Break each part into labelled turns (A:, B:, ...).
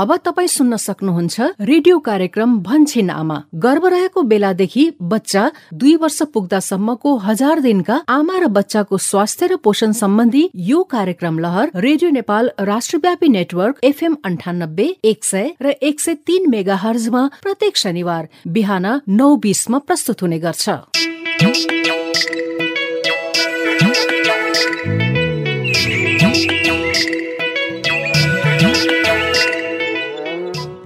A: अब तपाईँ सुन्न सक्नुहुन्छ रेडियो कार्यक्रम भन्छिन आमा। गर्भ रहेको बेलादेखि बच्चा दुई वर्ष पुग्दासम्मको हजार दिनका आमा र बच्चाको स्वास्थ्य र पोषण सम्बन्धी यो कार्यक्रम लहर रेडियो नेपाल राष्ट्रव्यापी नेटवर्क एफएम अन्ठानब्बे एक सय र एक सय तीन मेगा हर्जमा प्रत्येक शनिबार बिहान नौ बिसमा प्रस्तुत हुने गर्छ।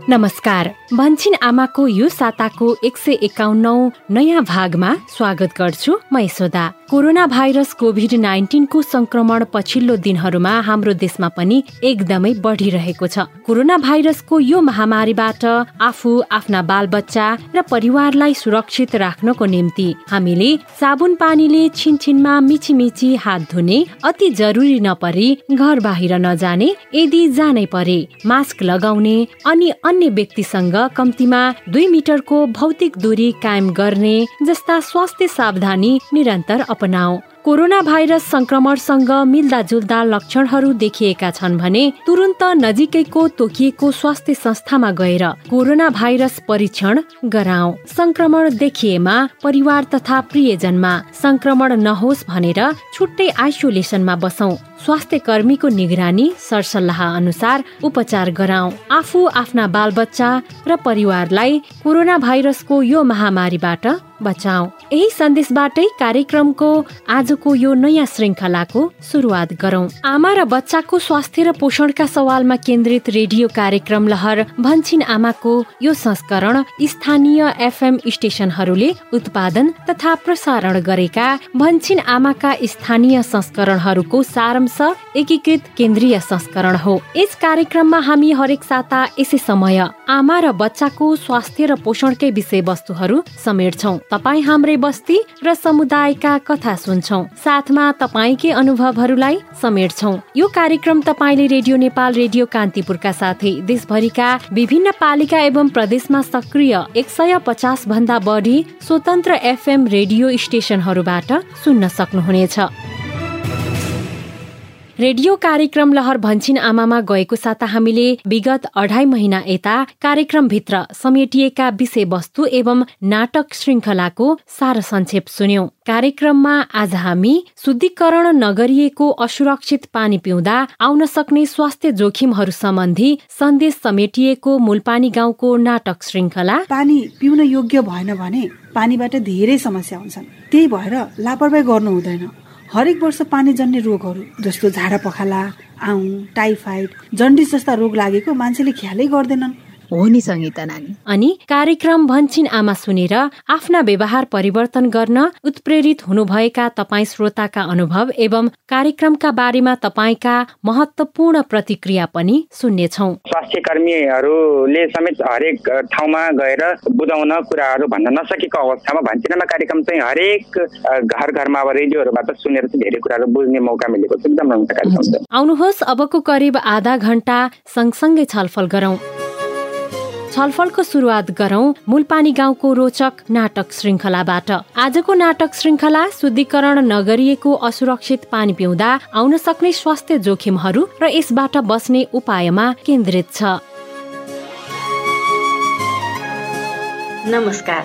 B: नमस्कार भन्छिन आमाको यो साताको एक सय एकाउन्नौ नयाँ भागमा स्वागत गर्छु म यशोदा कोरोना भाइरस कोभिड नाइन्टिनको संक्रमण पछिल्लो दिनहरूमा हाम्रो देशमा पनि एकदमै बढिरहेको छ। कोरोना भाइरसको यो महामारीबाट आफू आफ्ना बालबच्चा र परिवारलाई सुरक्षित राख्नको निम्ति हामीले साबुन पानीले छिनछिनमा मिची हात धुने अति जरुरी नपरी घर बाहिर नजाने यदि जानै परे मास्क लगाउने अनि अन्य व्यक्तिसँग कम्तीमा दुई मिटरको भौतिक दूरी कायम गर्ने जस्ता स्वास्थ्य सावधानी निरन्तर अपनाऊ कोरोना भाइरस संक्रमणसँग मिल्दाजुल्दा लक्षणहरू देखिएका छन् भने तुरन्त नजिकैको तोकिएको स्वास्थ्य संस्थामा गएर कोरोना भाइरस परीक्षण गराउ। संक्रमण देखिएमा परिवार तथा प्रियजनमा संक्रमण नहोस् भनेर छुट्टै आइसोलेसनमा बसौं। स्वास्थ्य कर्मीको निगरानी सरसल्लाह अनुसार उपचार गराउ। आफू आफ्ना बालबच्चा र परिवारलाई कोरोना भाइरसको यो महामारीबाट बचाउ। यही सन्देशबाटै कार्यक्रमको आजको यो नयाँ श्रृङ्खलाको सुरुवात गरौं। आमा र बच्चाको स्वास्थ्य र पोषणका सवालमा केन्द्रित रेडियो कार्यक्रम लहर भन्छिन आमाको यो संस्करण स्थानीय एफएम स्टेशनहरूले उत्पादन तथा प्रसारण गरेका भन्छिन आमाका स्थानीय संस्करणहरूको सारांश एकीकृत केन्द्रीय संस्करण हो। यस कार्यक्रममा हामी हरेक साता यसै समय आमा र बच्चाको स्वास्थ्य र पोषणकै विषयवस्तुहरू समेट्छौ। तपाईँ हाम्रै बस्ती र समुदायका कथा सुन्छौ। साथमा तपाईँकै अनुभवहरूलाई समेट्छौ। यो कार्यक्रम तपाईँले रेडियो नेपाल रेडियो कान्तिपुरका साथै देशभरिका विभिन्न पालिका एवं प्रदेशमा सक्रिय एक सय पचास भन्दा बढी स्वतन्त्र एफएम रेडियो स्टेसनहरूबाट सुन्न सक्नुहुनेछ। रेडियो कार्यक्रम लहर भन्छिन आमामा गएको साता हामीले विगत अढाई महिना यता कार्यक्रमभित्र समेटिएका विषयवस्तु एवं नाटक श्रृङ्खलाको सार संक्षेप सुन्यौं। कार्यक्रममा आज हामी शुद्धिकरण नगरिएको असुरक्षित पानी पिउँदा आउन सक्ने स्वास्थ्य जोखिमहरू सम्बन्धी सन्देश समेटिएको मूलपानी गाउँको नाटक श्रृङ्खला।
C: पानी पिउन योग्य भएन भने पानीबाट धेरै समस्या हुन्छन्। त्यही भएर लापरवाही गर्नु हुँदैन। हरेक वर्ष पानी जन्ने रोगहरू जस्तो झाडा पखाला आउँ टाइफाइड जन्डिस जस्ता रोग लागेको मान्छेले ख्यालै गर्दैनन्।
B: हो नि सङ्गीता नानी। अनि कार्यक्रम भन्छिन आमा सुनेर आफ्ना व्यवहार परिवर्तन गर्न उत्प्रेरित हुनुभएका तपाईँ श्रोताका अनुभव एवं कार्यक्रमका बारेमा तपाईँका महत्वपूर्ण प्रतिक्रिया पनि सुन्नेछौ।
D: स्वास्थ्य कर्मीहरूले समेत हरेक ठाउँमा गएर बुझाउन कुराहरू भन्न नसकेको अवस्थामा भन्छिनमा कार्यक्रम चाहिँ हरेक घर घरमा अब रेडियोहरूबाट सुनेर चाहिँ धेरै कुराहरू बुझ्ने मौका मिलेको छ। एकदम राम्रो कार्यक्रम
B: आउनुहोस् अबको करिब आधा घण्टा सँगसँगै छलफल गरौं। छलफलको सुरुवात गरौं मूलपानी गाउँको रोचक नाटक श्रृङ्खलाबाट आजको नाटक श्रृङ्खला शुद्धिकरण नगरिएको असुरक्षित पानी पिउँदा आउन सक्ने स्वास्थ्य जोखिमहरू र यसबाट बस्ने उपायमा केन्द्रित छ।
E: नमस्कार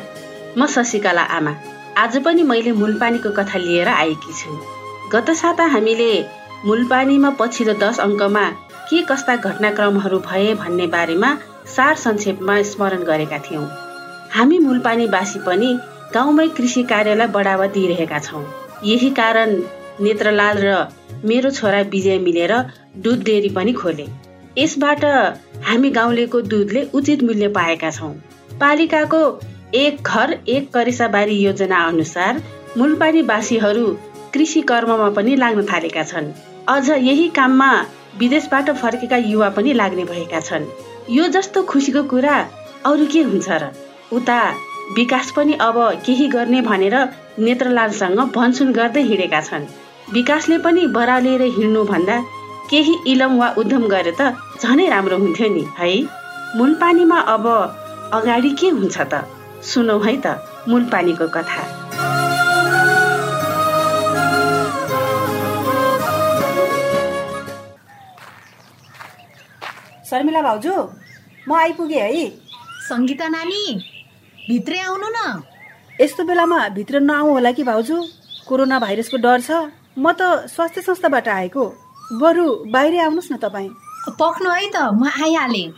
E: म शशिकला आमा। आज पनि मैले मूलपानीको कथा लिएर आएकी छु। गत साता हामीले मूलपानीमा पछिल्लो दस अङ्कमा के कस्ता घटनाक्रमहरू भए भन्ने बारेमा सार संक्षेपमा स्मरण गरेका थियौँ। हामी मूलपानीवासी पनि गाउँमै कृषि कार्यलाई बढावा दिइरहेका छौँ। यही कारण नेत्रलाल र मेरो छोरा विजय मिलेर दुध डेरी पनि खोले। यसबाट हामी गाउँलेको दुधले उचित मूल्य पाएका छौँ। पालिकाको एक घर एक करिसाबारी योजना अनुसार मूलपानीवासीहरू कृषि कर्ममा पनि लाग्न थालेका छन्। अझ यही काममा विदेशबाट फर्केका युवा पनि लाग्ने भएका छन्। यो जस्तो खुसीको कुरा अरू के हुन्छ र? उता विकास पनि अब केही गर्ने भनेर नेत्रलालसँग भनसुन गर्दै हिँडेका छन्। विकासले पनि बरालेर हिँड्नुभन्दा केही इलम वा उद्यम गरे त झनै राम्रो हुन्थ्यो नि है? मूलपानीमा अब अगाडि के हुन्छ त? सुनौ है त मूलपानीको कथा।
C: शर्मिला भाउजू म आइपुगेँ है।
F: सङ्गीता नानी भित्रै आउनु न।
C: यस्तो बेलामा भित्र नआउँ होला कि भाउजू? कोरोना भाइरसको डर छ। म त स्वास्थ्य संस्थाबाट आएको। बरु बाहिरै आउनुहोस् न तपाईँ।
F: पख्नु है त म आइहालेँ।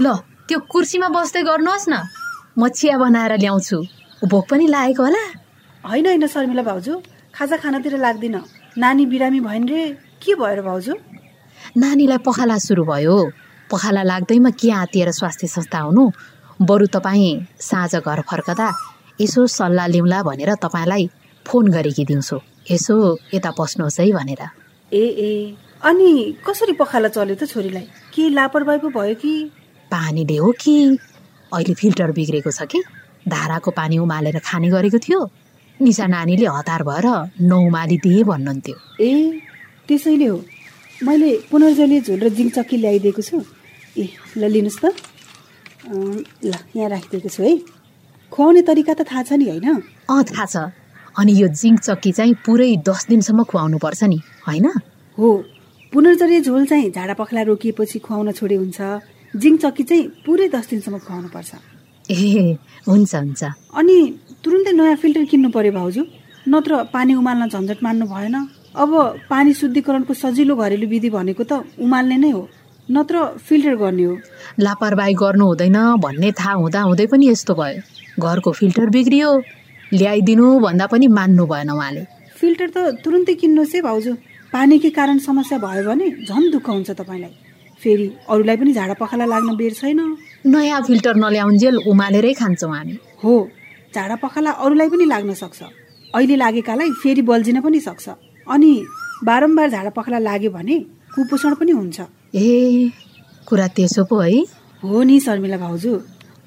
F: ल त्यो कुर्सीमा बस्दै गर्नुहोस् न। म चिया बनाएर ल्याउँछु। भोक पनि लागेको होला।
C: होइन होइन शर्मिला भाउजू। खाजा खानातिर लाग्दिनँ। नानी बिरामी भइन् रे। के भएर भाउजू?
F: नानीलाई पखाला सुरु भयो। पखाला लाग्दैमा के आँतिएर स्वास्थ्य संस्था आउनु बरु तपाईँ साँझ घर फर्कदा यसो सल्लाह लिउँला भनेर तपाईँलाई फोन गरेकी दिउँछु यसो यता बस्नुहोस् है भनेर।
C: ए ए अनि कसरी पखाला चल्यो त छोरीलाई? के लापरवाही पो भयो कि?
F: पानीले हो कि? अहिले फिल्टर बिग्रेको छ कि? धाराको पानी उमालेर खाने गरेको थियो। निशा नानीले हतार भएर नौमाली दिए भन्नुहुन्थ्यो।
C: ए त्यसैले हो। मैले पुनर्जलीय झोल र जिङ चक्की ल्याइदिएको छु। ए ल लिनुहोस् त। ल यहाँ राखिदिएको छु है। खुवाउने तरिका त थाहा छ नि होइन?
F: अँ थाहा छ। अनि यो जिङ्क चक्की चाहिँ पुरै दस दिनसम्म खुवाउनु पर्छ नि होइन?
C: हो पुनर्जलीय झोल चाहिँ झाडा पखला रोकिएपछि खुवाउन छोडे हुन्छ। जिङ चक्की चाहिँ पुरै दस दिनसम्म खुवाउनु पर्छ
F: ए हुन्छ हुन्छ।
C: अनि तुरुन्तै नयाँ फिल्टर किन्नु पर्यो भाउजू। नत्र पानी उमाल्न झन्झट मान्नु भएन। अब पानी शुद्धिकरणको सजिलो घरेलु विधि भनेको त उमाल्ने नै हो नत्र फिल्टर गर्ने हो।
F: लापरवाही गर्नु हुँदैन भन्ने थाहा हुँदा हुँदै पनि यस्तो भयो। घरको फिल्टर बिग्रियो ल्याइदिनु भन्दा पनि मान्नु भएन उहाँले।
C: फिल्टर त तुरुन्तै किन्नुहोस् है भाउजू। पानीकै कारण समस्या भयो भने झन् दुःख हुन्छ तपाईँलाई। फेरि अरूलाई पनि झाडा पखाला लाग्न बेर छैन।
F: नयाँ फिल्टर नल्याउन्जेल उमालेरै खान्छौँ हामी
C: हो झाडा पखाला अरूलाई पनि लाग्न सक्छ। अहिले लागेकालाई फेरि बल्झिन पनि सक्छ। अनि बारम्बार झाडा पखाला लाग्यो भने कुपोषण पनि हुन्छ।
F: ए कुरा त्यसो पो है।
C: हो नि शर्मिला भाउजू।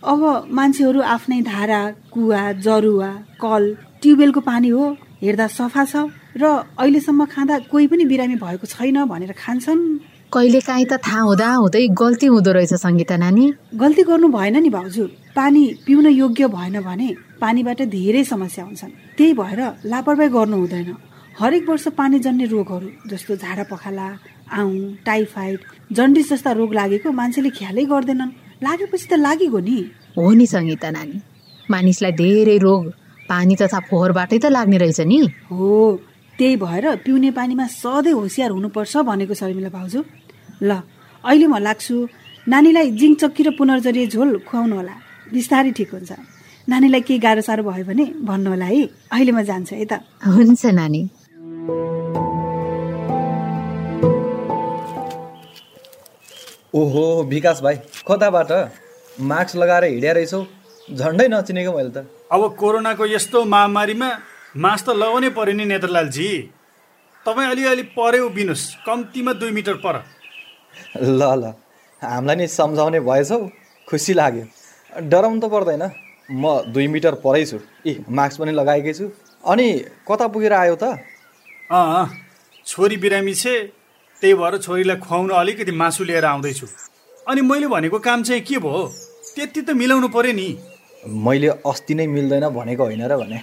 C: अब मान्छेहरू आफ्नै धारा कुवा जरुवा कल ट्युबवेलको पानी हो हेर्दा सफा छ र अहिलेसम्म खाँदा कोही पनि बिरामी भएको छैन भनेर खान्छन्।
F: कहिले काहीँ त थाहा हुँदा हुँदै गल्ती हुँदो रहेछ सङ्गीता नानी।
C: गल्ती गर्नु भएन नि भाउजू। पानी पिउन योग्य भएन भने पानीबाट धेरै समस्या हुन्छन्। त्यही भएर लापरवाही गर्नु हुँदैन। हरेक वर्ष पानी जन्ने रोगहरू जस्तो झाडा पखाला आउँ टाइफाइड जन्डिस जस्ता रोग लागेको मान्छेले ख्यालै गर्दैनन्। लागेपछि त लागेको नि।
F: हो नि सङ्गीता नानी। मानिसलाई धेरै रोग पानी तथा फोहोरबाटै त लाग्ने रहेछ नि।
C: हो त्यही भएर पिउने पानीमा सधैँ होसियार हुनुपर्छ भनेको शर्मिला भाउजू। ल अहिले म लाग्छु नानीलाई जिङ चक्की र पुनर्जरीय झोल खुवाउनु होला। बिस्तारै ठिक हुन्छ। नानीलाई केही गाह्रो साह्रो भयो भने भन्नु होला है। अहिले म जान्छु है त।
F: हुन्छ नानी।
G: ओहो विकास भाइ कताबाट? मास्क लगाएर हिँड्या रहेछौ। झन्डै नचिनेको मैले त।
H: अब कोरोनाको यस्तो महामारीमा मास्क त लगाउनै पर्यो नि नेत्रलालजी। तपाईँ अलिअलि परे उभिनुहोस् कम्तीमा दुई मिटर पर।
G: ल ल हामीलाई नि सम्झाउने भएछौ खुसी लाग्यो। डराउनु त पर्दैन। म दुई मिटर परै छु। ए मास्क पनि लगाएकै छु। अनि कता पुगेर आयो त?
H: अँ छोरी बिरामी छे त्यही भएर छोरीलाई खुवाउन अलिकति मासु लिएर आउँदैछु। अनि मैले भनेको काम चाहिँ के भयो? त्यति त मिलाउनु पर्यो नि।
G: मैले अस्ति नै मिल्दैन भनेको होइन र भने।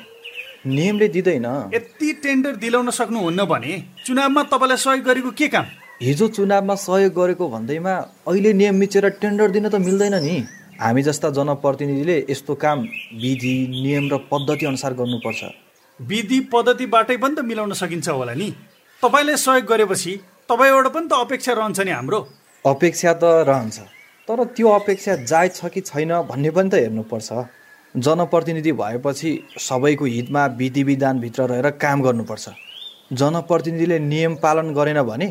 G: नियमले दिँदैन।
H: यति टेन्डर दिलाउन सक्नुहुन्न भने चुनावमा तपाईँलाई सहयोग गरेको के काम?
G: हिजो चुनावमा सहयोग गरेको भन्दैमा अहिले नियम मिचेर टेन्डर दिन त मिल्दैन नि। हामी जस्ता जनप्रतिनिधिले यस्तो काम विधि नियम र पद्धति अनुसार गर्नुपर्छ।
H: विधि पद्धतिबाटै पनि त मिलाउन सकिन्छ होला नि। तपाईँले सहयोग गरेपछि तपाईँबाट पनि त अपेक्षा रहन्छ नि हाम्रो।
G: अपेक्षा त रहन्छ तर त्यो अपेक्षा जायज छ कि छैन भन्ने पनि त हेर्नुपर्छ। जनप्रतिनिधि भएपछि सबैको हितमा विधि विधानभित्र रहेर काम गर्नुपर्छ। जनप्रतिनिधिले नियम पालन गरेन भने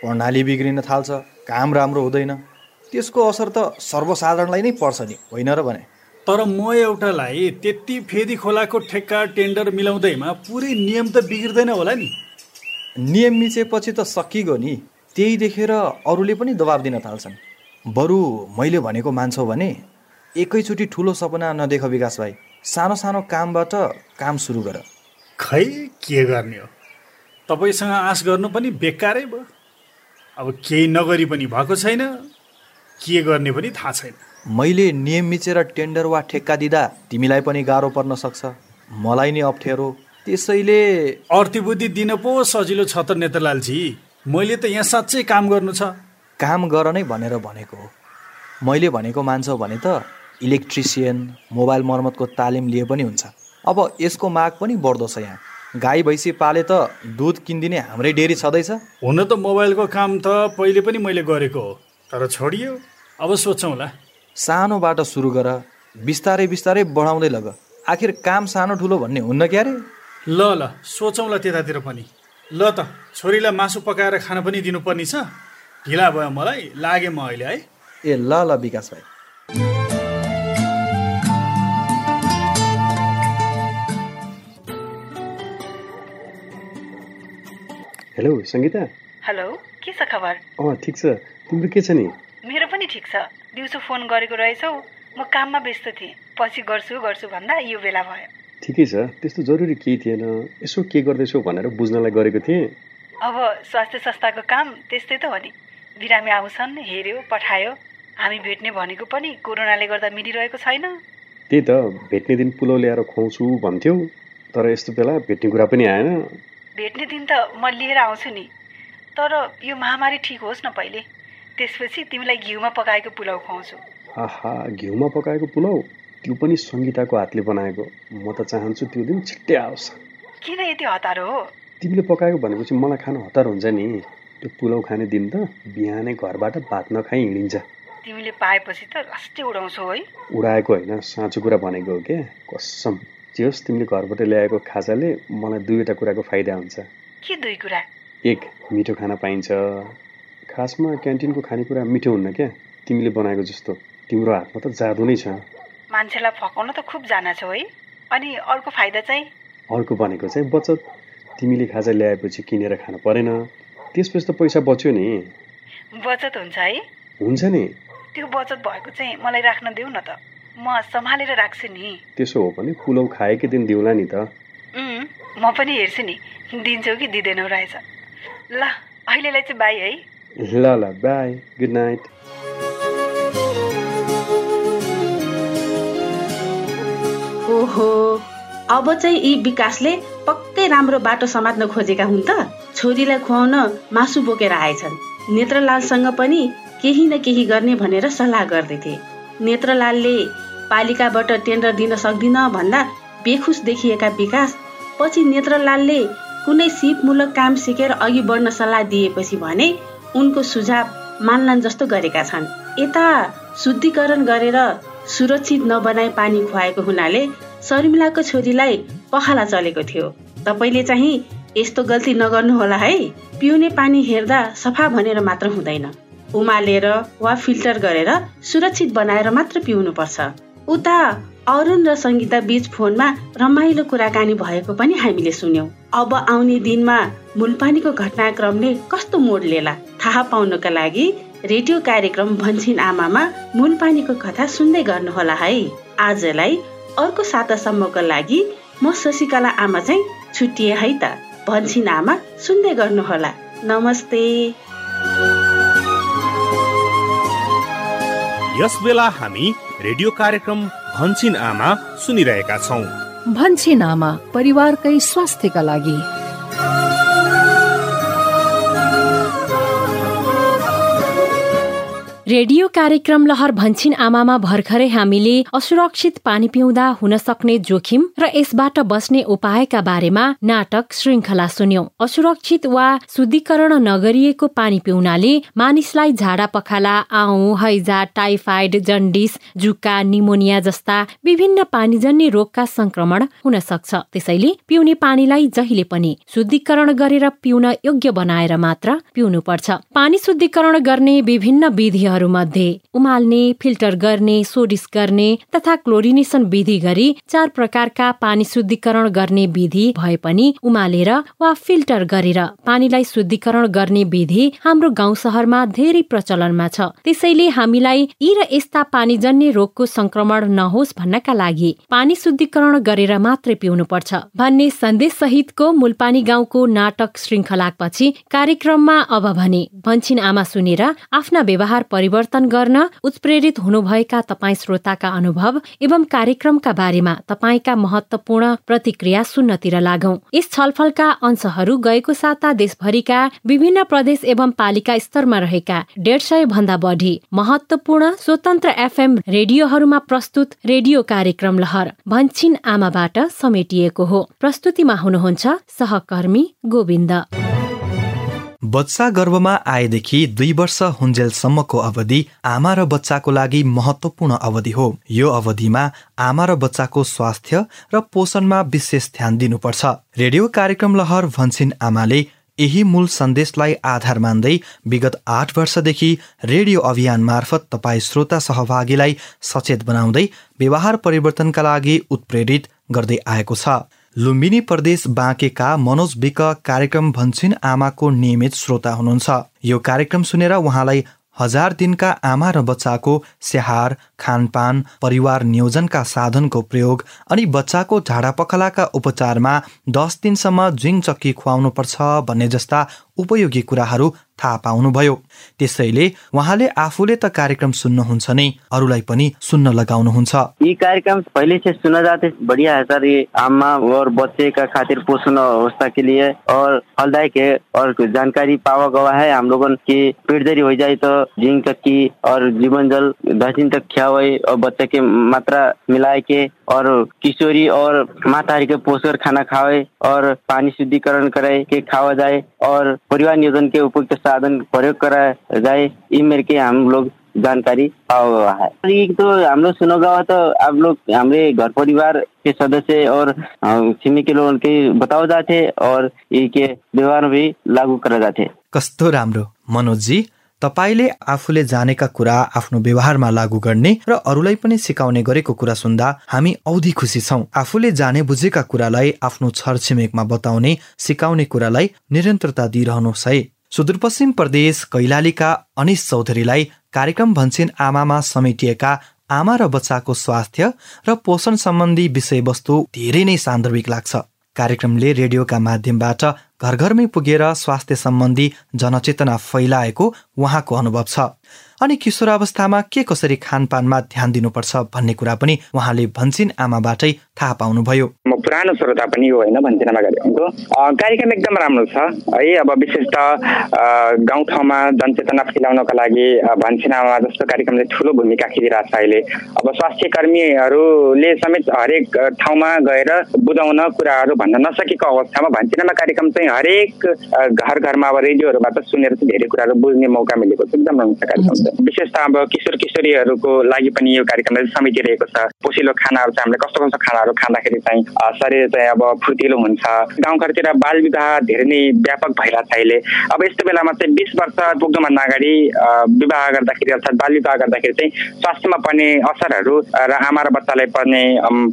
G: प्रणाली बिग्रिन थाल्छ काम राम्रो हुँदैन। त्यसको असर त सर्वसाधारणलाई नै पर्छ नि होइन र भने।
H: तर म एउटालाई त्यति फेदी खोलाको ठेक्का टेन्डर मिलाउँदैमा पुरै नियम त बिग्रिँदैन होला नि।
G: नियम मिचेपछि त सकिगयो नि। त्यही देखेर अरूले पनि दबाब दिन थाल्छन्। बरु मैले भनेको मान्छौ भने एकैचोटि ठुलो सपना नदेख विकास भाइ। सानो सानो कामबाट काम सुरु गर।
H: खै के गर्ने हो? तपाईँसँग आश गर्नु पनि बेकारै भयो। अब केही नगरी पनि भएको छैन। के गर्ने पनि थाहा छैन।
G: मैले नियम मिचेर टेन्डर वा ठेक्का दिँदा तिमीलाई पनि गाह्रो पर्न सक्छ। मलाई नि अप्ठ्यारो। त्यसैले
H: अर्थी बुद्धि दिन पो सजिलो छ त नेत्रलालजी मैले त यहाँ साँच्चै काम गर्नु छ।
G: काम गर नै भनेर भनेको हो। मैले भनेको मान्छौ भने त इलेक्ट्रिसियन मोबाइल मर्मतको तालिम लिए पनि हुन्छ। अब यसको माग पनि बढ्दो छ यहाँ। गाई भैँसी पाले त दुध किनिदिने हाम्रै डेरी छँदैछ।
H: हुन त मोबाइलको काम त पहिले पनि मैले गरेको हो। तर छोडियो। अब सोचौँला
G: सानोबाट सुरु गर बिस्तारै बिस्तारै बढाउँदै लग। आखिर काम सानो ठुलो भन्ने हुन्न क्यारे
H: ल ल सोचौँला त्यतातिर पनि। ल त छोरीलाई मासु पकाएर खान पनि दिनुपर्ने छ। ढिला भयो मलाई लागे म अहिले है।
G: ए ल ल विकास भाइ।
I: हेलो सङ्गीता?
C: हेलो के छ खबर?
I: अँ ठिक छ। तिम्रो के छ नि?
C: मेरो पनि ठिक छ। दिउँसो फोन गरेको रहेछौ म काममा व्यस्त थिएँ। पछि गर्छु गर्छु भन्दा यो बेला भयो।
I: ठिकै छ त्यस्तो जरुरी केही थिएन। यसो के गर्दैछौ भनेर बुझ्नलाई गरेको थिएँ।
C: अब स्वास्थ्य संस्थाको काम त्यस्तै त हो नि। बिरामी आउँछन् हेऱ्यो पठायो। हामी भेट्ने भनेको पनि कोरोनाले गर्दा मिलिरहेको छैन।
I: त्यही त भेट्ने दिन पुलाउ ल्याएर खुवाउँछु भन्थ्यौ। तर यस्तो बेला भेट्ने कुरा पनि आएन।
C: भेट्ने दिन त म लिएर आउँछु नि। तर यो महामारी ठिक होस् न पहिले। त्यसपछि तिमीलाई घिउमा पकाएको पुलाउ खुवाउँछु।
I: आहा घिउमा पकाएको पुलाउ? त्यो पनि सङ्गीताको हातले बनाएको। म त चाहन्छु त्यो दिन छिट्टै आओस्।
C: किन यति हतार हो?
I: तिमीले पकाएको भनेपछि मलाई खान हतार हुन्छ नि। त्यो पुलाउ खाने दिन त बिहानै घरबाट भात नखाइ हिँडिन्छ।
C: तिमीले पाएपछि त रस्टे उडाउँछौ है।
I: उडाएको होइन साँचो कुरा भनेको हो क्या कसम। जे होस् तिमीले घरबाट ल्याएको खाजाले मलाई दुईवटा कुराको फाइदा हुन्छ।
C: के दुई कुरा?
I: एक मिठो खाना पाइन्छ। खासमा क्यान्टिनको खानेकुरा मिठो हुन्न क्या? तिमीले बनाएको जस्तो। तिम्रो हातमा त जादु नै छ।
C: मान्छेलाई फकाउन त खुब जाना छौ है। अनि अर्को फाइदा चाहिँ?
I: अर्को भनेको चाहिँ बचत। तिमीले खाजा ल्याएपछि किनेर खानु परेन। त्यसपछि त पैसा बच्यो नि।
C: बचत हुन्छ है।
I: हुन्छ नि।
C: त्यो बचत भएको चाहिँ मलाई राख्न देऊ न त। म सम्हालेर राख्छु नि।
I: त्यसो हो भने पुलाउ खाएकै दिन दिउँला नि त।
C: म पनि हेर्छु नि। दिन्छौ कि दिँदैनौ रहेछ। ल अहिलेलाई चाहिँ बाई है।
I: ल ल बाई गुड नाइट
E: ओहो अब चाहिँ यी विकासले पक्कै राम्रो बाटो समात्न खोजेका हुन् त। छोरीलाई खुवाउन मासु बोकेर आएछन्। नेत्रलालसँग पनि केही न केही गर्ने भनेर सल्लाह गर्दैथे। नेत्रलालले पालिकाबाट टेन्डर दिन सक्दिन भन्दा बेखुस देखिएका विकास पछि नेत्रलालले कुनै सिपमूलक काम सिकेर अघि बढ्न सल्लाह दिएपछि भने उनको सुझाव मान्लान् जस्तो गरेका छन्। यता शुद्धिकरण गरेर सुरक्षित नबनाई पानी खुवाएको हुनाले शर्मिलाको छोरीलाई पखाला चलेको थियो। तपाईँले चाहिँ यस्तो गल्ती नगर्नुहोला है। पिउने पानी हेर्दा सफा भनेर मात्र हुँदैन। उमालेर वा फिल्टर गरेर सुरक्षित बनाएर मात्र पिउनुपर्छ। उता अरुण र सङ्गीता बीच फोनमा रमाइलो कुराकानी भएको पनि हामीले सुन्यौं। अब आउने दिनमा मूलपानीको घटनाक्रमले कस्तो मोड लिएला? थाहा पाउनका लागि रेडियो कार्यक्रम भन्छिन आमामा मूलपानीको कथा सुन्दै गर्नुहोला है। आजलाई अर्को सातासम्मको लागि म शशिकला आमा चाहिँ छुट्टिए है त। भन्छिन आमा सुन्दै गर्नुहोला। नमस्ते।
J: यस बेला हामी रेडियो कार्यक्रम भन्छिन आमा सुनिरहेका छौँ।
A: भन्छिन आमा परिवारकै स्वास्थ्यका लागि।
B: रेडियो कार्यक्रम लहर भन्छिन आमामा भर्खरै हामीले असुरक्षित पानी पिउँदा हुन सक्ने जोखिम र यसबाट बस्ने उपायका बारेमा नाटक श्रृङ्खला सुन्यौं। असुरक्षित वा शुद्धिकरण नगरिएको पानी पिउनाले मानिसलाई झाडा पखाला आउ हैजा टाइफाइड जन्डिस जुका निमोनिया जस्ता विभिन्न पानीजन्य रोगका संक्रमण हुन सक्छ। त्यसैले पिउने पानीलाई जहिले पनि शुद्धिकरण गरेर पिउन योग्य बनाएर मात्र पिउनुपर्छ। पानी शुद्धिकरण गर्ने विभिन्न विधिहरू मध्ये उमाल्ने फिल्टर गर्ने सोडिस गर्ने तथा क्लोरिनेसन विधि गरी चार प्रकारका पानी शुद्धिकरण गर्ने विधि भए पनि उमालेर वा फिल्टर गरेर पानीलाई शुद्धिकरण गर्ने विधि हाम्रो गाउँ सहरमा धेरै प्रचलनमा छ। त्यसैले हामीलाई यी र यस्ता पानीजन्य रोगको संक्रमण नहोस् भन्नका लागि पानी शुद्धिकरण गरेर मात्रै पिउनु पर्छ भन्ने सन्देश सहितको मूलपानी गाउँको नाटक श्रृङ्खलापछि कार्यक्रममा अब भने भन्छिन आमा सुनेर आफ्ना व्यवहार परिवर्तन गर्न उत्प्रेरित हुनुभएका तपाईँ श्रोताका अनुभव एवं कार्यक्रमका बारेमा तपाईँका महत्वपूर्ण प्रतिक्रिया सुन्नतिर लागौं। यस छलफलका अंशहरू गएको साता देशभरिका विभिन्न प्रदेश एवं पालिका स्तरमा रहेका डेढ सय भन्दा बढी महत्वपूर्ण स्वतन्त्र एफएम रेडियोहरूमा प्रस्तुत रेडियो कार्यक्रम लहर भन्छिन आमाबाट समेटिएको हो। प्रस्तुतिमा हुनुहुन्छ सहकर्मी गोविन्द।
G: बच्चा गर्भमा आएदेखि दुई वर्ष हुन्जेलसम्मको अवधि आमा र बच्चाको लागि महत्वपूर्ण अवधि हो। यो अवधिमा आमा र बच्चाको स्वास्थ्य र पोषणमा विशेष ध्यान दिनुपर्छ। रेडियो कार्यक्रम लहर भन्छिन आमाले यही मूल सन्देशलाई आधार मान्दै विगत आठ वर्षदेखि रेडियो अभियान मार्फत तपाईँ श्रोता सहभागीलाई सचेत बनाउँदै व्यवहार परिवर्तनका लागि उत्प्रेरित गर्दै आएको छ। लुम्बिनी प्रदेश बाँकेका मनोज विक कार्यक्रम भन्छिन आमाको नियमित श्रोता हुनुहुन्छ। यो कार्यक्रम सुनेर उहाँलाई हजार दिनका आमा र बच्चाको स्याहार खानपान परिवार नियोजनका साधनको प्रयोग अनि बच्चाको झाडा पखलाका उपचारमा दस दिनसम्म जिङ चक्की खुवाउनुपर्छ भन्ने जस्ता उपयोगी कुराहरू थाहा पाउनुभयो। त्यसैले उहाँले आफूले त कार्यक्रम सुन्नुहुन्छ नै अरूलाई पनि सुन्न लगाउनुहुन्छ।
K: ये कार्यक्रम पहले से सुना जाते बढ़िया है सर आमा और बच्चे का खातिर पोषण अवस्था के लिए? और फलदायक है। और जानकारी पावा गवा है। हम लोगों की पेट दरी हो जाए तो जिंक चक्की और जीवन जल दस तक खिया हुए और बच्चे के मात्रा मिलाए के और किशोरी और माताहरी के पोषण खाना खावे और पानी शुद्धिकरण कराए के खावा जाए और परिवार नियोजन के उपयुक्त साधन प्रयोग कराया जाए यी मेरे के हम जानकारी पाओ तो हम लोग सुनो गवा तो आप लोग हमारे घर परिवार के सदस्य और छिमेकी के बताओ जाते और ये के व्यवहार भी लागू करा जाते।
G: कस्तो राम्रो। मनोजी तपाईँले आफूले जानेका कुरा आफ्नो व्यवहारमा लागू गर्ने र अरूलाई पनि सिकाउने गरेको कुरा सुन्दा हामी औधी खुसी छौँ। आफूले जाने बुझेका कुरालाई आफ्नो छरछिमेकमा बताउने सिकाउने कुरालाई निरन्तरता दिइरहनुहोस् है। सुदूरपश्चिम प्रदेश कैलालीका अनिश चौधरीलाई कार्यक्रम भन्छिन आमामा समेटिएका आमा र बच्चाको स्वास्थ्य र पोषण सम्बन्धी विषयवस्तु धेरै नै सान्दर्भिक लाग्छ। कार्यक्रमले रेडियोका माध्यमबाट घर घरमै पुगेर स्वास्थ्य सम्बन्धी जनचेतना फैलाएको उहाँको अनुभव छ। अनि किशोरावस्थामा के कसरी खानपानमा ध्यान दिनुपर्छ भन्ने कुरा पनि उहाँले भन्छिन आमाबाटै थाहा पाउनुभयो।
D: म पुरानो श्रोता पनि हो होइन आमा कार्यक्रमको कार्यक्रम एकदम राम्रो छ। है अब विशेष त गाउँठाउँमा जनचेतना फैलाउनको लागि भन्छिन आमा जस्तो कार्यक्रमले ठुलो भूमिका खेलिरहेको छ अहिले। अब स्वास्थ्य कर्मीहरूले समेत हरेक ठाउँमा गएर बुझाउन कुराहरू भन्न नसकेको अवस्थामा भन्छिनामा कार्यक्रम चाहिँ हरेक घर घरमा अब रेडियोहरूबाट सुनेर चाहिँ धेरै कुराहरू बुझ्ने मौका मिलेको छ। एकदम राम्रो कार्यक्रम विशेष त अब किशोर किशोरीहरूको लागि पनि यो कार्यक्रमले समेटिरहेको छ। पोसिलो खानाहरू चाहिँ हामीले कस्तो कस्तो खानाहरू खाँदाखेरि चाहिँ शरीर चाहिँ अब फुर्तिलो हुन्छ। गाउँघरतिर बाल विवाह धेरै नै व्यापक भइरहेको छ अहिले। अब यस्तो बेलामा चाहिँ बिस वर्ष पुग्नुभन्दा अगाडि विवाह गर्दाखेरि अर्थात् बाल विवाह गर्दाखेरि चाहिँ स्वास्थ्यमा पर्ने असरहरू र आमा र बच्चालाई पर्ने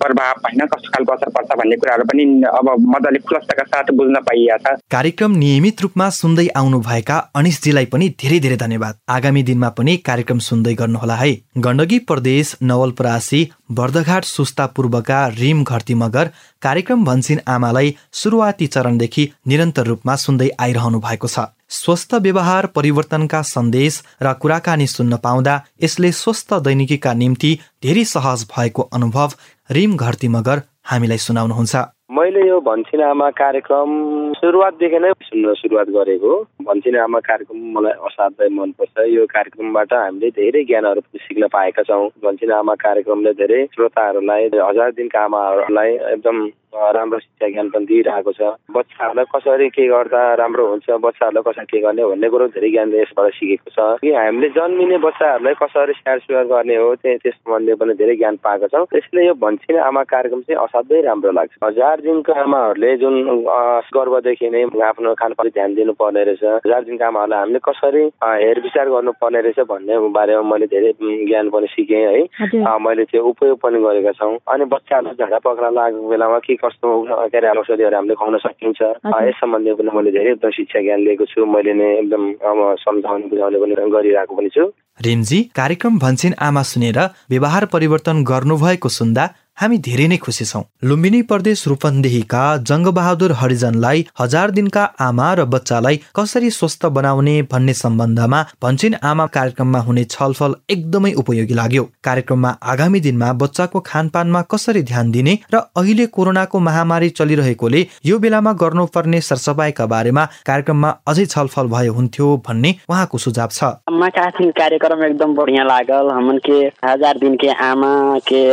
D: प्रभाव होइन कस्तो खालको असर पर्छ भन्ने कुराहरू पनि अब मजाले खुलस्तका साथ बुझ्न पाइएको छ।
G: कार्यक्रम नियमित रूपमा सुन्दै आउनुभएका अनिशजीलाई पनि धेरै धेरै धन्यवाद। आगामी दिनमा पनि पनि कार्यक्रम सुन्दै गर्नुहोला है। गण्डकी प्रदेश नवलपरासी बर्दघाट सुस्ता पूर्वका रिम घरती मगर कार्यक्रम भन्छिन आमालाई सुरुवाती चरणदेखि निरन्तर रूपमा सुन्दै आइरहनु भएको छ। स्वस्थ व्यवहार परिवर्तनका सन्देश र कुराकानी सुन्न पाउँदा यसले स्वस्थ दैनिकीका निम्ति धेरै सहज भएको अनुभव रिम घरती मगर हामीलाई सुनाउनुहुन्छ।
L: मैले यो भन्छिन आमा कार्यक्रम सुरुवातदेखि नै सुन्न सुरुवात गरेको भन्छिन आमा कार्यक्रम मलाई असाध्यै मनपर्छ। यो कार्यक्रमबाट हामीले धेरै ज्ञानहरू सिक्न पाएका छौँ। भन्छिन आमा कार्यक्रमले धेरै श्रोताहरूलाई हजार दिनका आमाहरूलाई एकदम राम्रो शिक्षा ज्ञान पनि दिइरहेको छ। बच्चाहरूलाई कसरी के गर्दा राम्रो हुन्छ बच्चाहरूलाई कसरी के गर्ने भन्ने कुरो धेरै ज्ञान यसबाट सिकेको छ। कि हामीले जन्मिने बच्चाहरूलाई कसरी स्याहार सुहार गर्ने हो त्यस सम्बन्धी पनि धेरै ज्ञान पाएका छौँ। त्यसले यो भन्छिने आमा कार्यक्रम चाहिँ असाध्यै राम्रो लाग्छ। हजार दिनको आमाहरूले जुन गर्भदेखि नै आफ्नो खानपान ध्यान दिनुपर्ने रहेछ। हजार दिनको आमाहरूलाई हामीले कसरी हेरविचार गर्नुपर्ने रहेछ भन्ने बारेमा मैले धेरै ज्ञान पनि सिकेँ है। मैले त्यो उपयोग पनि गरेका छौँ। अनि बच्चाहरूलाई झाडा पक्रा लागेको बेलामा के कस्तो के अरे औषधिहरू हामीले खुवाउन सकिन्छ। यस सम्बन्धी पनि मैले धेरै एकदम शिक्षा ज्ञान लिएको छु। मैले नै एकदम अब सम्झाउने बुझाउने पनि गरिरहेको पनि छु।
G: रिमजी कार्यक्रम भन्छिन आमा सुनेर व्यवहार परिवर्तन गर्नुभएको सुन्दा हामी धेरै नै खुसी छौँ। लुम्बिनी प्रदेश रूपन्देहीका जङ्गबहादुर हरिजनलाई हजार दिनका आमा र बच्चालाई कसरी स्वस्थ बनाउने भन्ने सम्बन्धमा भन्छिन आमा कार्यक्रममा हुने छलफल एकदमै उपयोगी लाग्यो। कार्यक्रममा आगामी दिनमा बच्चाको खानपानमा कसरी ध्यान दिने र अहिले कोरोनाको महामारी चलिरहेकोले यो बेलामा गर्नुपर्ने सरसफाइका बारेमा कार्यक्रममा अझै छलफल भए हुन्थ्यो भन्ने उहाँको सुझाव
M: छ। कार्यक्रम एकदम बढ़िया लागल। हजार आमा के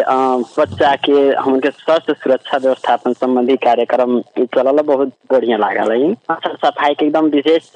M: बच्चा के हमन के स्वास्थ्य सुरक्षा व्यवस्थापन संबंधी कार्यक्रम चलल बहुत बढ़िया लागल है। सफाई के एकदम विशेष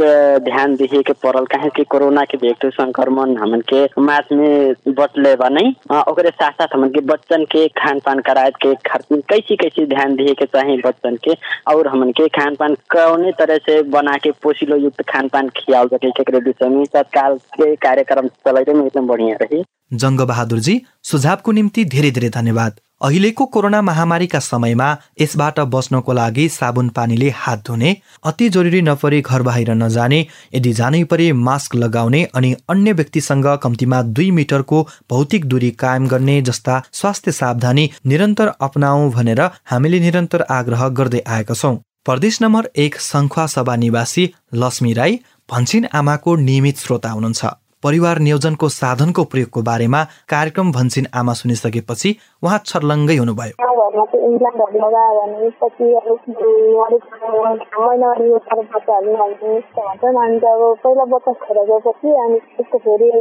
M: ध्यान दिए के पड़ल। कहे कि कोरोना के व्यक्ति संक्रमण हमन के मास में बचले बा नहीं ओकरे साथ साथ हमन के बच्चन के खान पान कराए के कैसी कैसी ध्यान दिए के चाहिए बच्चन के और हमन के खान पान कौने तरह से बना के पोषिलो युक्त खान पान खियाल सके के विषय में तत्काल के कार्यक्रम चलाइरहनु एकदम बढ़िया रही।
G: जङ्ग बहादुरजी सुझावको निम्ति धेरै धेरै धन्यवाद। अहिलेको कोरोना महामारीका समयमा यसबाट बच्नको लागि साबुन पानीले हात धुने अति जरुरी नपरे घर बाहिर नजाने यदि जानै परे मास्क लगाउने अनि अन्य व्यक्तिसँग कम्तीमा दुई मिटरको भौतिक दूरी कायम गर्ने जस्ता स्वास्थ्य सावधानी निरन्तर अपनाऊ भनेर हामीले निरन्तर आग्रह गर्दै आएका छौँ। प्रदेश नम्बर एक सङ्खुवा सभा निवासी लक्ष्मी राई भन्छिन आमाको नियमित श्रोता हुनुहुन्छ। परिवार नियोजनको साधनको प्रयोगको बारेमा कार्यक्रम भन्छन् आमा सुनिसकेपछि उहाँ छर्लङ्गै हुनुभयो।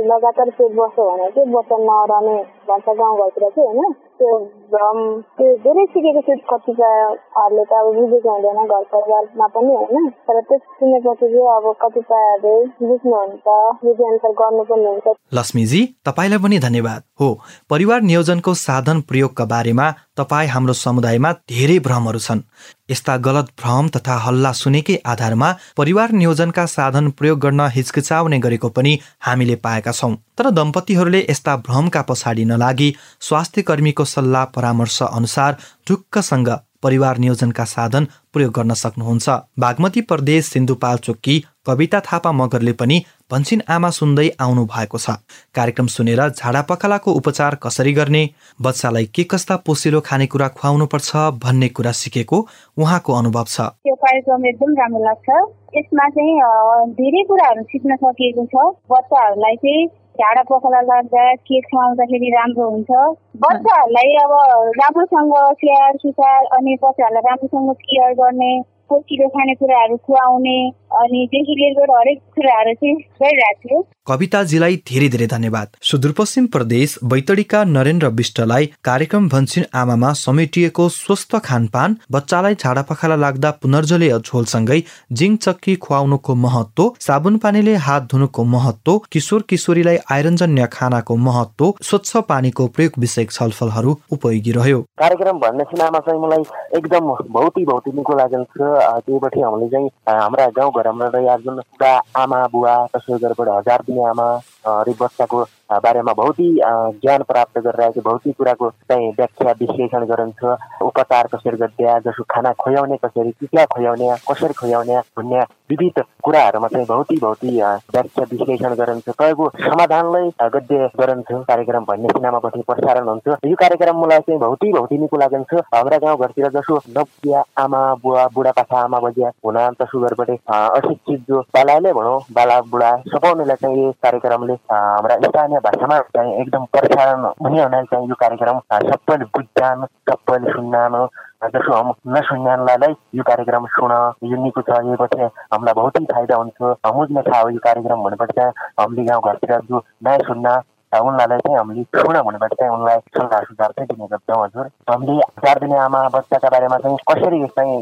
N: लगातार बस्यो भने चाहिँ बच्चा नरहने भन्छ गाउँघरतिर चाहिँ होइन। त्यो भ्रम त्यो धेरै सिकेको छु कतिपयहरूले त अब बुझेको हुँदैन घर परिवारमा पनि होइन। तर त्यस सुनेपछि चाहिँ अब कतिपयहरूले बुझ्नुहुन्छ बुझे अनुसार गर्नुपर्ने हुन्छ।
G: लक्ष्मीजी तपाईँलाई पनि धन्यवाद। हो परिवार नियोजनको साधन प्रयोगका बारेमा तपाईँ हाम्रो समुदायमा धेरै भ्रमहरू छन्। यस्ता गलत भ्रम तथा हल्ला सुनेकै आधारमा परिवार नियोजनका साधन प्रयोग गर्न हिचकिचाउने गरेको पनि हामीले पाएका छौँ। तर दम्पतिहरूले यस्ता भ्रमका पछाडि नलागी स्वास्थ्य कर्मीको सल्लाह परामर्श अनुसार ढुक्कसँग परिवार नियोजनका साधन प्रयोग गर्न सक्नुहुन्छ। बागमती प्रदेश सिन्धुपाल्चोकी कविता थापा मगरले पनि भन्छिन आमा सुन्दै आउनु भएको छ। कार्यक्रम सुनेर झाडा पखालाको उपचार कसरी गर्ने बच्चालाई के कस्ता पोसिलो खानेकुरा खुवाउनु पर्छ भन्ने कुरा सिकेको उहाँको अनुभव छ।
N: यो कार्यक्रम एकदम राम्रो लाग्छ। यसमा चाहिँ धेरै कुराहरू सिक्न सकिएको छ। बच्चाहरूलाई चाहिँ झाडा पखाला लाग्दा के खुवाउँदाखेरि राम्रो हुन्छ। बच्चाहरूलाई अब राम्रोसँग स्याहार सुसार अनि बच्चाहरूलाई राम्रोसँग केयर गर्ने पोसिलो खानेकुराहरू खुवाउने अनि देखि लिएर हरेक कुराहरू चाहिँ गरिरहेको थियो
G: कविताजीलाई धेरै धेरै धन्यवाद। सुदूरपश्चिम प्रदेश बैतडीका नरेन्द्र विष्टलाई कार्यक्रम भन्छिन आमामा समेटिएको स्वस्थ खानपान बच्चालाई झाडा पखाला लाग्दा पुनर्जलीय झोलसँगै जिङ चक्की खुवाउनुको महत्व साबुन पानीले हात धुनुको महत्व किशोर किशोरीलाई आइरनजन्य खानाको महत्व स्वच्छ पानीको प्रयोग विषयक छलफलहरू उपयोगी रह्यो।
O: कार्यक्रम भन्ने सिनेमा चाहिँ मलाई एकदम भौती भौती निको लागेको छ त्यहीबाट हामीले चाहिँ हाम्रा गाउँघरमा जुन आमा बुवा त्यसै गरेर हजार दिने आमा हरेक बच्चाको बारेमा बहुतै ज्ञान प्राप्त गरिरहेको बहुतै कुराको चाहिँ व्याख्या विश्लेषण गरिन्छ उपचार कसरी गरिदिया जसो खाना खुवाउने कसरी टिका खुवाउने कसरी खुवाउने भन्ने विविध कुराहरूमा चाहिँ बहुतै बहुतै व्याख्या विश्लेषण गरिन्छ तयको समाधानलाई गद्य गरिन्छ कार्यक्रम भन्ने सिनेमापछि प्रसारण हुन्छ यो कार्यक्रम मलाई चाहिँ बहुतै बहुतै निको लाग्छ हाम्रा गाउँघरतिर जसो नबिया आमा बुवा बुढापाका आमा बजिया हुन तसो गरेबाट अशिक्षित जो बालाले भनौँ बाला बुढा सपाउनेलाई चाहिँ यो कार्यक्रमले हाम्रा स्थानीय स्थानीय भाषामा चाहिँ एकदम प्रसारण हुने हुनाले चाहिँ यो कार्यक्रम सबैले बुझ्छन् सबैले सुन्नान् जसो हम नसुन्नानलाई यो कार्यक्रम सुन यो निको छ यो पछि हामीलाई बहुतै फाइदा हुन्छ। मुझ्ने थाहा हो यो कार्यक्रम भनेपछि चाहिँ हामीले गाउँघरतिर जो नयाँ सुन्न उनलाई चाहिँ हामीले सुन भनेबाट चाहिँ उनलाई सल्लाह सुझाव चाहिँ दिने गर्छौँ हजुर। हामीले चार दिने आमा बच्चाका बारेमा चाहिँ कसरी चाहिँ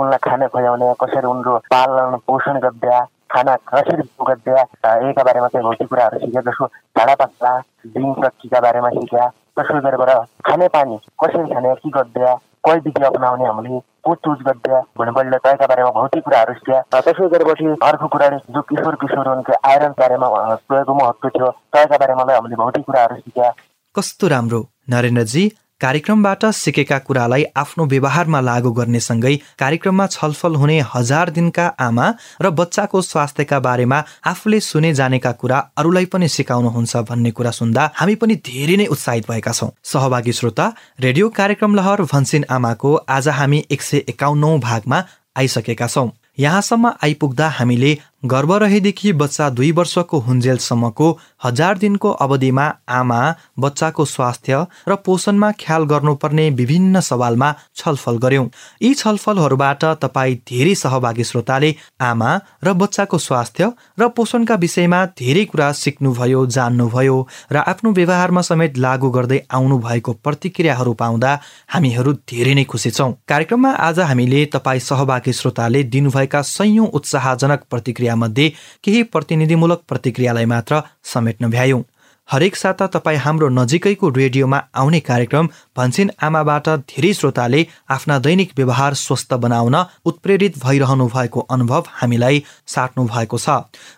O: उनलाई खाना खुवाउने कसरी उनको पालन पोषण गर्दा खाना कसरी गद्या यहीका बारेमा चाहिँ भौतिक कुराहरू सिक्यो जसो झाडा पाक्ला जिङ चक्कीका बारेमा सिक्या त्यसो गरेर खाने पानी कसरी खाने के गर्दा कहिले विधि अप्नाउने हामीले को चुज गर्दा भने तयका बारेमा भौतिक कुराहरू सिक्या त्यसै गरेपछि अर्को कुरा जो किशोर किशोर उनको आइरन बारेमा प्रयोगको महत्त्व थियो तयका बारेमा हामीले भौतिक कुराहरू सिक्या
G: कस्तो राम्रो नरेन्द्रजी कार्यक्रमबाट सिकेका कुरालाई आफ्नो व्यवहारमा लागू गर्नेसँगै कार्यक्रममा छलफल हुने हजार दिनका आमा र बच्चाको स्वास्थ्यका बारेमा आफूले सुने जानेका कुरा अरूलाई पनि सिकाउनुहुन्छ भन्ने कुरा सुन्दा हामी पनि धेरै नै उत्साहित भएका छौँ। सहभागी श्रोता रेडियो कार्यक्रम लहर भन्छिन आमाको आज हामी एक सय एकाउन्नौ भागमा आइसकेका छौँ। यहाँसम्म आइपुग्दा हामीले गर्भ रहेदेखि बच्चा दुई वर्षको हुन्जेलसम्मको हजार दिनको अवधिमा आमा बच्चाको स्वास्थ्य र पोषणमा ख्याल गर्नुपर्ने विभिन्न सवालमा छलफल गर्यौं। यी छलफलहरूबाट तपाईँ धेरै सहभागी श्रोताले आमा र बच्चाको स्वास्थ्य र पोषणका विषयमा धेरै कुरा सिक्नुभयो जान्नुभयो र आफ्नो व्यवहारमा समेत लागू गर्दै आउनु भएको प्रतिक्रियाहरू पाउँदा हामीहरू धेरै नै खुसी छौँ। कार्यक्रममा आज हामीले तपाईँ सहभागी श्रोताले दिनुभएका सयौं उत्साहजनक प्रतिक्रिया मध्ये केही प्रतिनिधिमूलक प्रतिक्रियालाई मात्र समेट्न भ्यायौं। हरेक साता तपाईँ हाम्रो नजिकैको रेडियोमा आउने कार्यक्रम भन्छिन आमाबाट धेरै श्रोताले आफ्ना दैनिक व्यवहार स्वस्थ बनाउन उत्प्रेरित भइरहनु भएको अनुभव हामीलाई साट्नु भएको छ।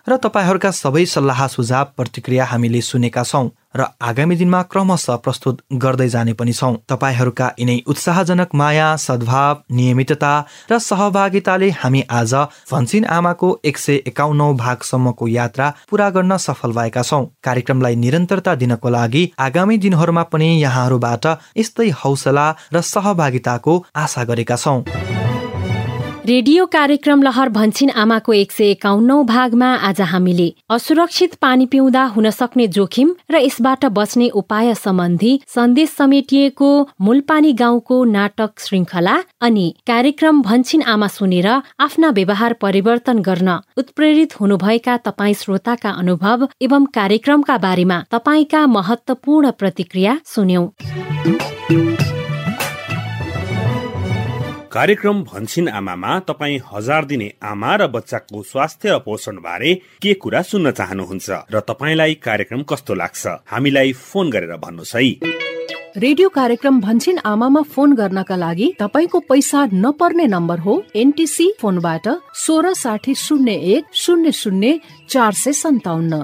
G: र तपाईँहरूका सबै सल्लाह सुझाव प्रतिक्रिया हामीले सुनेका छौँ। र आगामी दिनमा क्रमशः प्रस्तुत गर्दै जाने पनि छौँ। तपाईँहरूका यिनै उत्साहजनक माया सद्भाव नियमितता र सहभागिताले हामी आज भन्छिन आमाको एक सय एकाउन्नौ भागसम्मको यात्रा पूरा गर्न सफल भएका छौँ। कार्यक्रमलाई निरन्तरता दिनको लागि आगामी दिनहरूमा पनि यहाँहरूबाट यस्तै हौसला र सहभागिताको आशा गरेका छौँ।
B: रेडियो कार्यक्रम लहर भन्छिन आमाको एक सय एकाउन्नौ भागमा आज हामीले असुरक्षित पानी पिउँदा हुन सक्ने जोखिम र यसबाट बच्ने उपाय सम्बन्धी सन्देश समेटिएको मूलपानी गाउँको नाटक श्रृङ्खला अनि कार्यक्रम भन्छिन आमा सुनेर आफ्ना व्यवहार परिवर्तन गर्न उत्प्रेरित हुनुभएका तपाईँ श्रोताका अनुभव एवं कार्यक्रमका बारेमा तपाईँका महत्वपूर्ण प्रतिक्रिया सुन्यौं।
J: कार्यक्रम भन्छिन आमामा तपाईँ हजार दिने आमा र बच्चाको स्वास्थ्य पोषण बारे के कुरा सुन्न चाहनुहुन्छ र तपाईँलाई कार्यक्रम कस्तो लाग्छ? हामीलाई फोन गरेर भन्नुहोस्। है
A: रेडियो कार्यक्रम भन्छिन आमामा फोन गर्नका लागि तपाईँको पैसा नपर्ने नम्बर हो एनटिसी फोनबाट सोह्र साठी शून्य एक शून्य शून्य चार सय सन्ताउन्न।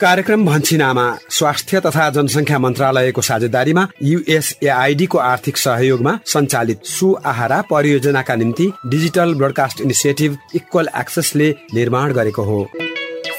P: कार्यक्रम भन्छिनामा स्वास्थ्य तथा जनसङ्ख्या मन्त्रालयको साझेदारीमा युएसएआईडीको आर्थिक सहयोगमा सञ्चालित सुआहारा परियोजनाका निम्ति डिजिटल ब्रोडकास्ट इनिसिएटिभ इक्वल एक्सेसले निर्माण गरेको हो।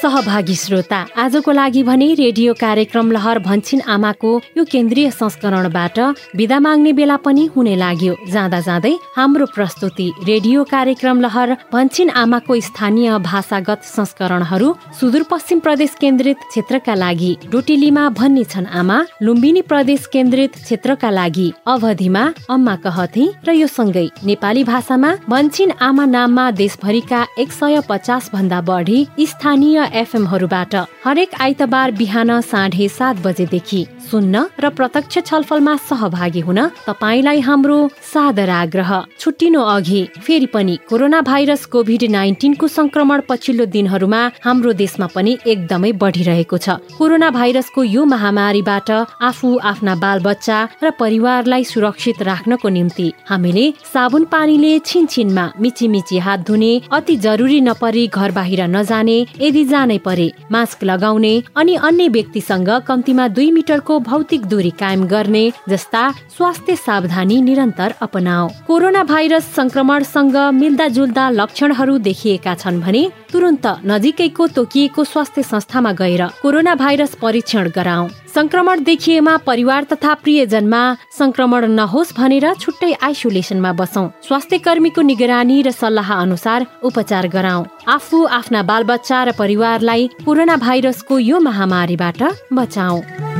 B: सहभागी श्रोता आजको लागि भने रेडियो कार्यक्रम लहर भन्छिन आमाको यो केन्द्रीय संस्करणबाट विदा माग्ने बेला पनि हुने लाग्यो। जाँदा जाँदै हाम्रो प्रस्तुति रेडियो कार्यक्रम लहर भन्छिन आमाको स्थानीय भाषागत संस्करणहरू सुदूरपश्चिम प्रदेश केन्द्रित क्षेत्रका लागि। डोटेलीमा भन्ने छन् आमा लुम्बिनी प्रदेश केन्द्रित क्षेत्रका लागि। अवधिमा अम्मा कहथे र यो सँगै नेपाली भाषामा भन्छिन आमा नाममा देशभरिका एक सय पचास भन्दा बढी स्थानीय एफएमहरूबाट हरेक आइतबार बिहान साढे सात बजेदेखि सुन्न र प्रत्यक्ष छलफलमा सहभागी हुन तपाईँलाई हाम्रो सादर आग्रह। छुट्टिनु अघि फेरि पनि कोरोना भाइरस कोभिड नाइन्टिनको संक्रमण पछिल्लो दिनहरूमा हाम्रो देशमा पनि एकदमै बढिरहेको छ। कोरोना भाइरसको यो महामारीबाट आफू आफ्ना बाल बच्चा र परिवारलाई सुरक्षित राख्नको निम्ति हामीले साबुन पानीले छिनछिनमा मिची मिची हात धुने अति जरुरी नपरी घर बाहिर नजाने यदि जानै परे। मास्क लगाउने अनि अन्य व्यक्तिसँग कम्तीमा दुई मिटरको भौतिक दूरी कायम गर्ने जस्ता स्वास्थ्य सावधानी निरन्तर अपनाऊ कोरोना भाइरस संक्रमणसँग मिल्दा जुल्दा लक्षणहरू देखिएका छन् भने तुरन्त नजिकैको तोकिएको स्वास्थ्य संस्थामा गएर कोरोना भाइरस परीक्षण गराऊ संक्रमण देखिएमा परिवार तथा प्रियजनमा संक्रमण नहोस् भनेर छुट्टै आइसोलेसनमा बसौं। स्वास्थ्य कर्मीको निगरानी र सल्लाह अनुसार उपचार गराऊ आफू आफ्ना बालबच्चा र परिवारलाई कोरोना भाइरसको यो महामारीबाट बचाऊ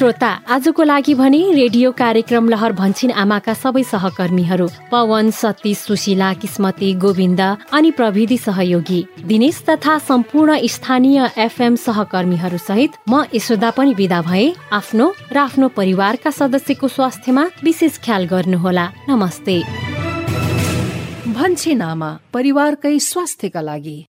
B: श्रोता आजको लागि भने रेडियो कार्यक्रम लहर भन्छिन आमाका सबै सहकर्मीहरू पवन सतीश सुशीला किस्मती गोविन्द अनि प्रविधि सहयोगी दिनेश तथा सम्पूर्ण स्थानीय एफएम सहकर्मीहरू सहित म यशोदा पनि विदा भए आफ्नो र आफ्नो परिवारका सदस्यको स्वास्थ्यमा विशेष ख्याल गर्नुहोला। नमस्ते।
A: भन्छिन आमा परिवारकै स्वास्थ्यका लागि।